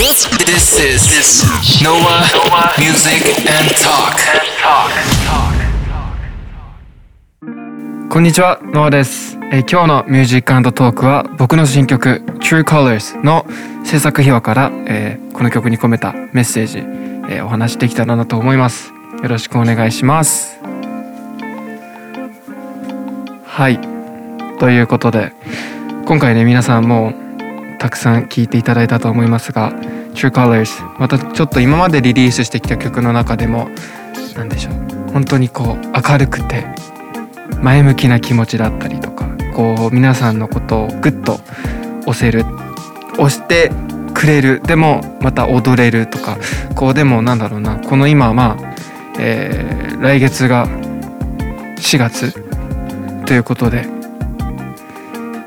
This is Noah Music and Talk. こんにちは、ノアです、えー今日のミュージックトークは僕の新曲 True Colors の制作秘話から、えーこの曲に込めたメッセージ、えーお話しできたらなと思います。よろしくお願いします。はい。ということで、今回ね、皆さんもうたくさん聴いていただいたと思いますが、True Colors、またちょっと今までリリースしてきた曲の中でも、なんでしょう、本当にこう明るくて、前向きな気持ちだったりとかこう皆さんのことをグッと押せる押してくれる。でもまた踊れるとかこうでもなんだろうなこの今はまあ、えー来月が4月ということで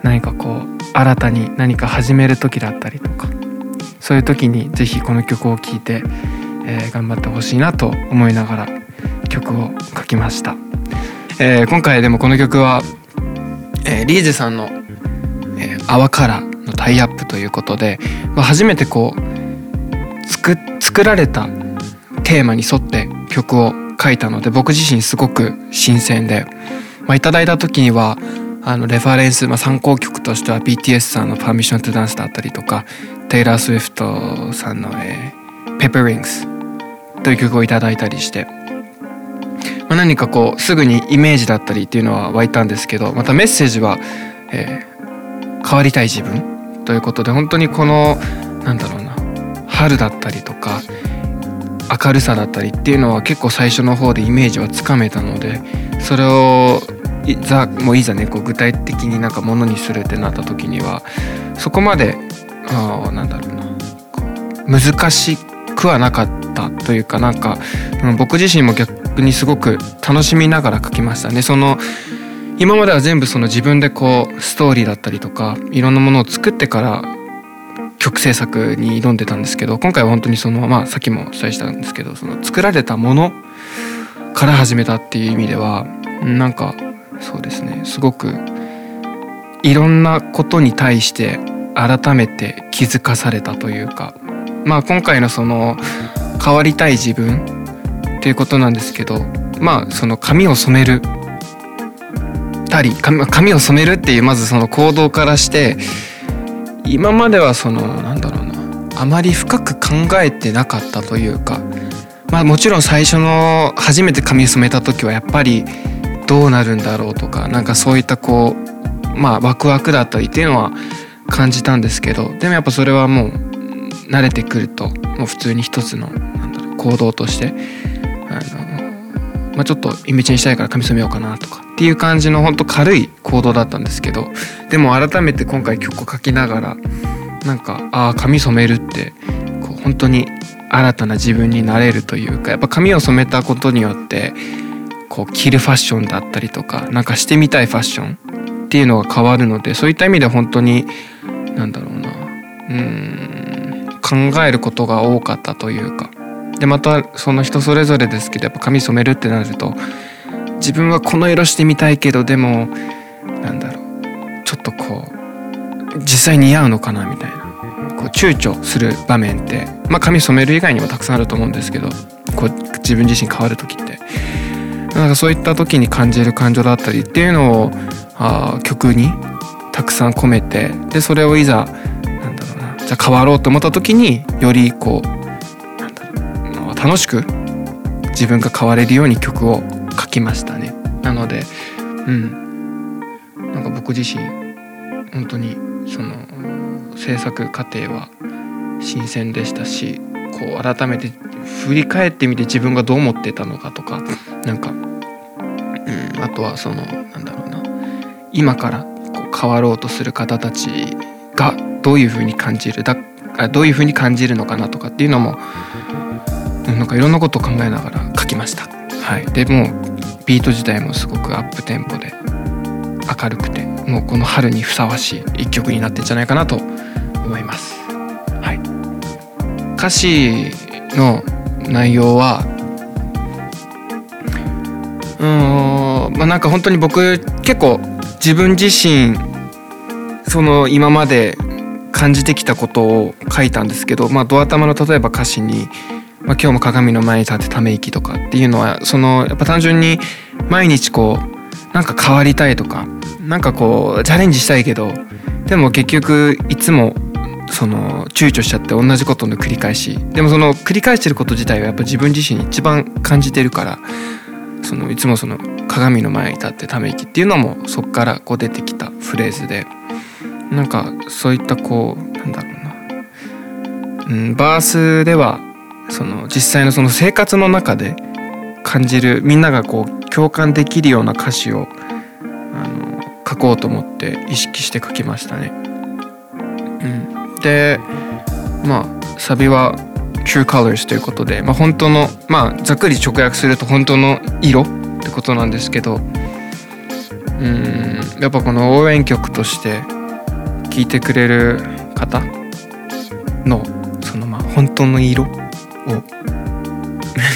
何かこう新たに何か始める時だったりとかそういう時にぜひこの曲を聴いて、えー頑張ってほしいなと思いながら曲を書きました。えー今回でもこの曲は、えーリーゼさんの「えー、泡から」のタイアップということで、まあ、初めてこう作作られたテーマに沿って曲を書いたので僕自身すごく新鮮で、まあ、いただいた時にはあのレファレンス、まあ、参考曲としては BTS さんの「Permission to Dance」だったりとかテイラー・スウィフトさんの「えー、ペッパーリングス」という曲をいただいたりしてまあ、何かこうすぐにイメージだったりっていうのは湧いたんですけどまたメッセージは、えー変わりたい自分ということで本当にこのなんだろうな春だったりとか明るさだったりっていうのは結構最初の方でイメージはつかめたのでそれをいざもういざねこう具体的になんかものにするってなった時にはそこまであなんだろうな難しくはなかったというかなんか僕自身も逆にすごく楽しみながら書きましたね。その今までは全部その自分でこうストーリーだったりとかいろんなものを作ってから曲制作に挑んでたんですけど今回は本当にそのまあさっきもお伝えしたんですけどその作られたものから始めたっていう意味ではなんかそうですね。すごくいろんなことに対して改めて気づかされたというか。まあ今回のその変わりたい自分っていうことなんですけど。まあその髪を染めるたり髪を染めるっていうまずその行動からして今まではそのなんだろうな。あまり深く考えてなかったというか。まあもちろん最初の初めて髪染めた時はやっぱりどうなるんだろうとかなんかそういったこうまあワクワクだったりっていうのは感じたんですけどでもやっぱそれはもう慣れてくるともう普通に一つのなんだろう行動としてあの、まあ、ちょっとイメチェンしたいから髪染めようかなとかっていう感じの本当軽い行動だったんですけどでも改めて今回曲を書きながらなんかああ髪染めるってこう本当に新たな自分になれるというかやっぱ髪を染めたことによってこう着るファッションだったりとかなんかしてみたいファッションっていうのが変わるのでそういった意味で本当になんだろうなうん考えることが多かったというか。でまたその人それぞれですけどやっぱ髪染めるってなると自分はこの色してみたいけどでもなんだろうちょっとこう実際似合うのかなみたいなこう躊躇する場面って、まあ、髪染める以外にもたくさんあると思うんですけどこう自分自身変わる時って。なんかそういった時に感じる感情だったりっていうのをあ曲にたくさん込めてでそれをいざなんだろうなじゃあ変わろうと思った時によりこうなんだろう楽しく自分が変われるように曲を書きましたね。なのでうん。なんか僕自身本当にその制作過程は新鮮でしたしこう改めて振り返ってみて自分がどう思ってたのかとかなんか、あとはそのなんだろうな今からこう変わろうとする方たちがどういうふうに感じるだあどういうふうに感じるのかなとかっていうのもなんかいろんなことを考えながら書きました。はい、でもうビート自体もすごくアップテンポで明るくてもうこの春にふさわしい一曲になってんじゃないかなと思います。はい、歌詞の内容はうんまあなんか本当に僕結構自分自身その今まで感じてきたことを書いたんですけど、まあ、ドア玉の例えば歌詞に「まあ、今日も鏡の前に立ってため息」とかっていうのはそのやっぱ単純に毎日こうなんか変わりたいとかなんかこうチャレンジしたいけどでも結局いつもその躊躇しちゃって同じことの繰り返し。でもその繰り返してること自体はやっぱ自分自身一番感じてるからそのいつもその鏡の前に立ってため息っていうのもそっからこう出てきたフレーズでなんかそういったこうなんだろうな、うん、バースではその実際のその生活の中で感じるみんながこう共感できるような歌詞をあの書こうと思って意識して書きましたね。うん、でまあサビは True Colors ということで、まあ、本当のまあざっくり直訳すると本当の色ってことなんですけどうんやっぱこの応援曲として聴いてくれる方のそのまあ本当の色を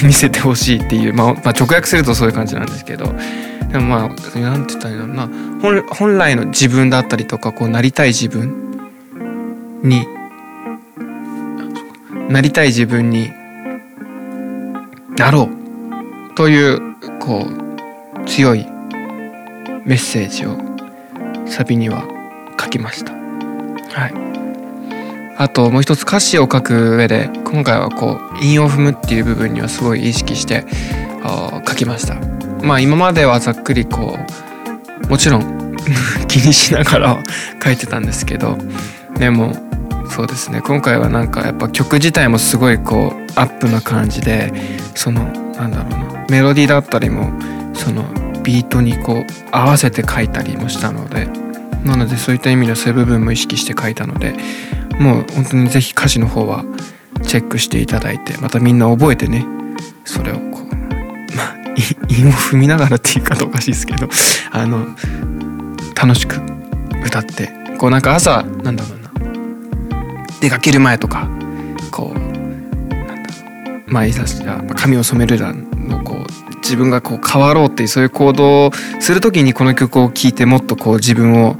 見せてほしいっていう、まあ、まあ直訳するとそういう感じなんですけどでもまあなんて言ったらいいのな本本来の自分だったりとかこうなりたい自分になりたい自分になろうというこう強いメッセージをサビには書きました。はい。あともう一つ歌詞を書く上で今回はこう韻を踏むっていう部分にはすごい意識して書きました。まあ今まではざっくりこうもちろん 気にしながら書いてたんですけどでもそうですね今回はなんかやっぱ曲自体もすごいこうアップな感じでそのなんだろうな。メロディーだったりもそのビートにこう合わせて書いたりもしたのでなのでそういった意味のそういう部分も意識して書いたのでもう本当に是非歌詞の方はチェックしていただいてまたみんな覚えてね。それをこうまあ韻を踏みながらって言い方おかしいですけどあの楽しく歌ってこうなんか朝なんだろうな。出かける前とかこうまあいざじゃ髪を染めるだのこう自分がこう変わろうっていうそういう行動をする時にこの曲を聴いてもっとこう自分を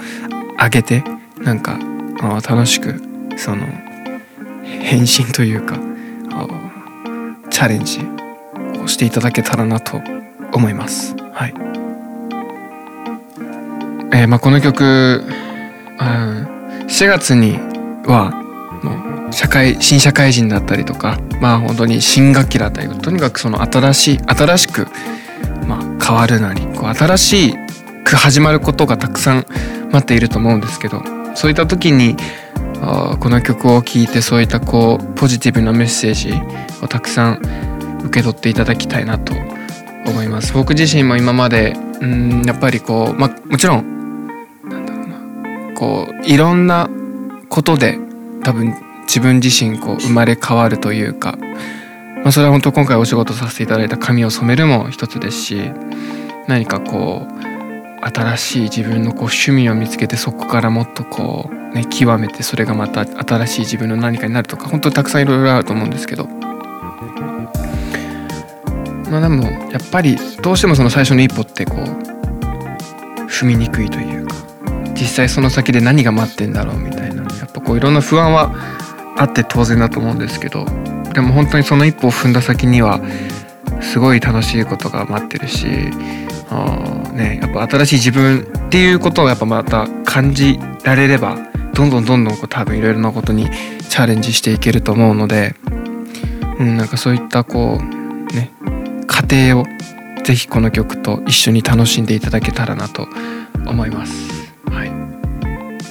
上げてなんかあ楽しくその変身というかチャレンジをしていただけたらなと思います。はい。えー、まあこの曲、うん、4月には社会新社会人だったりとかまあ本当に新学期だったりとにかくその新しい新しく、まあ、変わるなりこう新しく始まることがたくさん待っていると思うんですけどそういった時にあこの曲を聴いてそういったこうポジティブなメッセージをたくさん受け取っていただきたいなと思います。僕自身も今までうんやっぱりこうまあもちろんなんだろうなこういろんなことで多分自分自身こう生まれ変わるというか、まあ、それは本当今回お仕事させていただいた髪を染めるも一つですし何かこう新しい自分のこう趣味を見つけてそこからもっとこうね極めてそれがまた新しい自分の何かになるとか本当にたくさんいろいろあると思うんですけど。まあでもやっぱりどうしてもその最初の一歩ってこう踏みにくいというか実際その先で何が待ってんだろうみたいなやっぱこういろんな不安はあって当然だと思うんですけどでも本当にその一歩を踏んだ先にはすごい楽しいことが待ってるしあ、ね、やっぱ新しい自分っていうことをやっぱまた感じられればどんどんどんどんこう多分いろいろなことにチャレンジしていけると思うので、うん、なんかそういったこうね過程をぜひこの曲と一緒に楽しんでいただけたらなと思います。はい、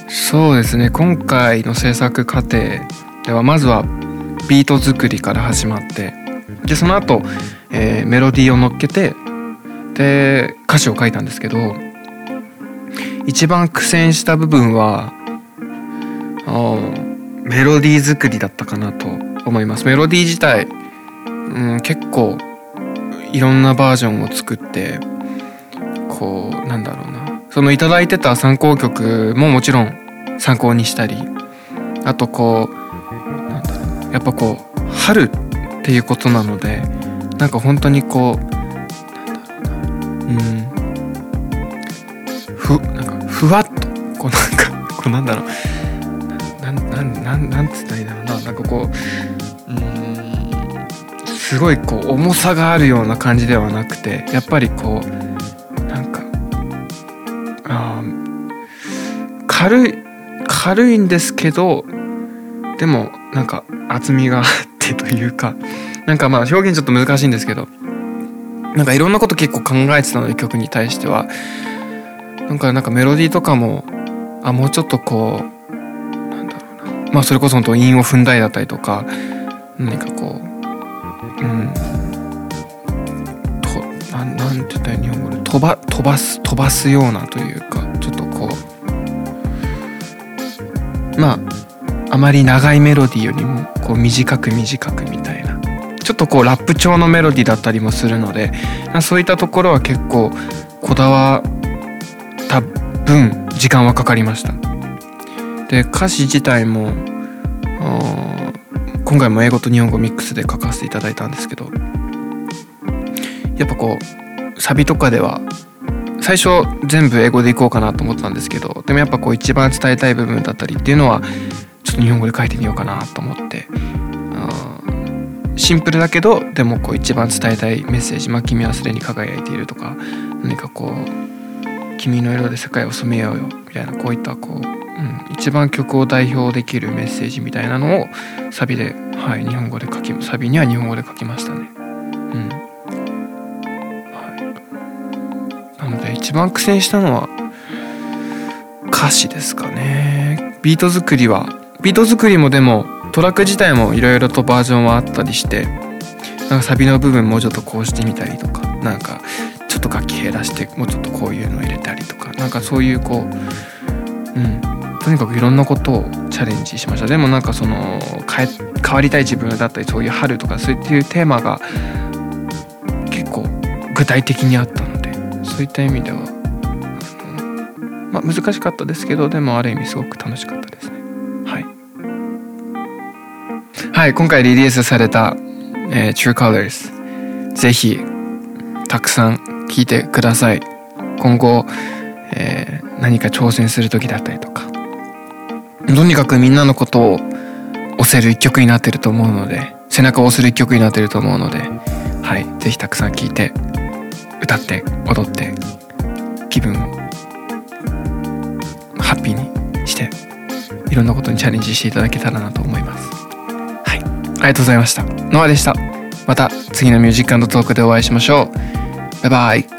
そうですね今回の制作過程ではまずはビート作りから始まってでその後、えー、メロディーを乗っけてで歌詞を書いたんですけど一番苦戦した部分はメロディー作りだったかなと思います。メロディー自体、うん、結構いろんなバージョンを作ってこうなんだろうな。その頂いてた参考曲ももちろん参考にしたりあとこうやっぱこう春っていうことなのでなんか本当にこううんふなんかふわっとこうなんか こうなんだろう。ななんなんなんなんつったらいいんだろうな。なんかこううんすごいこう重さがあるような感じではなくてやっぱりこうなんかあ軽い軽いんですけどでもなんか厚みがあってというか なんかまあ表現ちょっと難しいんですけどなんかいろんなこと結構考えてたので曲に対しては。なんかなんかメロディーとかもあもうちょっとこうなんだろうな。まあそれこそ本当韻を踏んだりだったりとか何かこううん。とななんて言ったら日本語で飛ば飛ばす飛ばすようなというかちょっとこう。まあまり長いメロディーよりもこう短く短くみたいな。ちょっとこうラップ調のメロディーだったりもするのでそういったところは結構こだわった分時間はかかりました。で歌詞自体も今回も英語と日本語ミックスで書かせていただいたんですけどやっぱこうサビとかでは最初全部英語でいこうかなと思ったんですけどでもやっぱこう一番伝えたい部分だったりっていうのはちょっと日本語で書いてみようかなと思って。あーシンプルだけどでもこう一番伝えたいメッセージ「まあ、君はすでに輝いている」とか何かこう「君の色で世界を染めようよ」みたいなこういったこう、うん、一番曲を代表できるメッセージみたいなのをサビで、はい、日本語で書きサビには日本語で書きましたね。うん。はい、なので一番苦戦したのは歌詞ですかね。ビート作りはビート作りもでもトラック自体もいろいろとバージョンはあったりしてなんかサビの部分もうちょっとこうしてみたりとかなんかちょっと楽器減らしてもうちょっとこういうのを入れたりとかなんかそういうこううんとにかくいろんなことをチャレンジしました。でもなんかその変え変わりたい自分だったりそういう春とかそういうテーマが結構具体的にあったのでそういった意味ではあの、まあ、難しかったですけどでもある意味すごく楽しかったですね。はい今回リリースされた、えー True Colors ぜひたくさん聴いてください。今後、えー何か挑戦する時だったりとか。とにかくみんなのことを押せる一曲になってると思うので背中を押せる一曲になってると思うのではいぜひたくさん聴いて歌って踊って気分をハッピーにしていろんなことにチャレンジしていただけたらなと思います。ありがとうございました。ノアでした。また次のミュージックトークでお会いしましょう。バイバイ。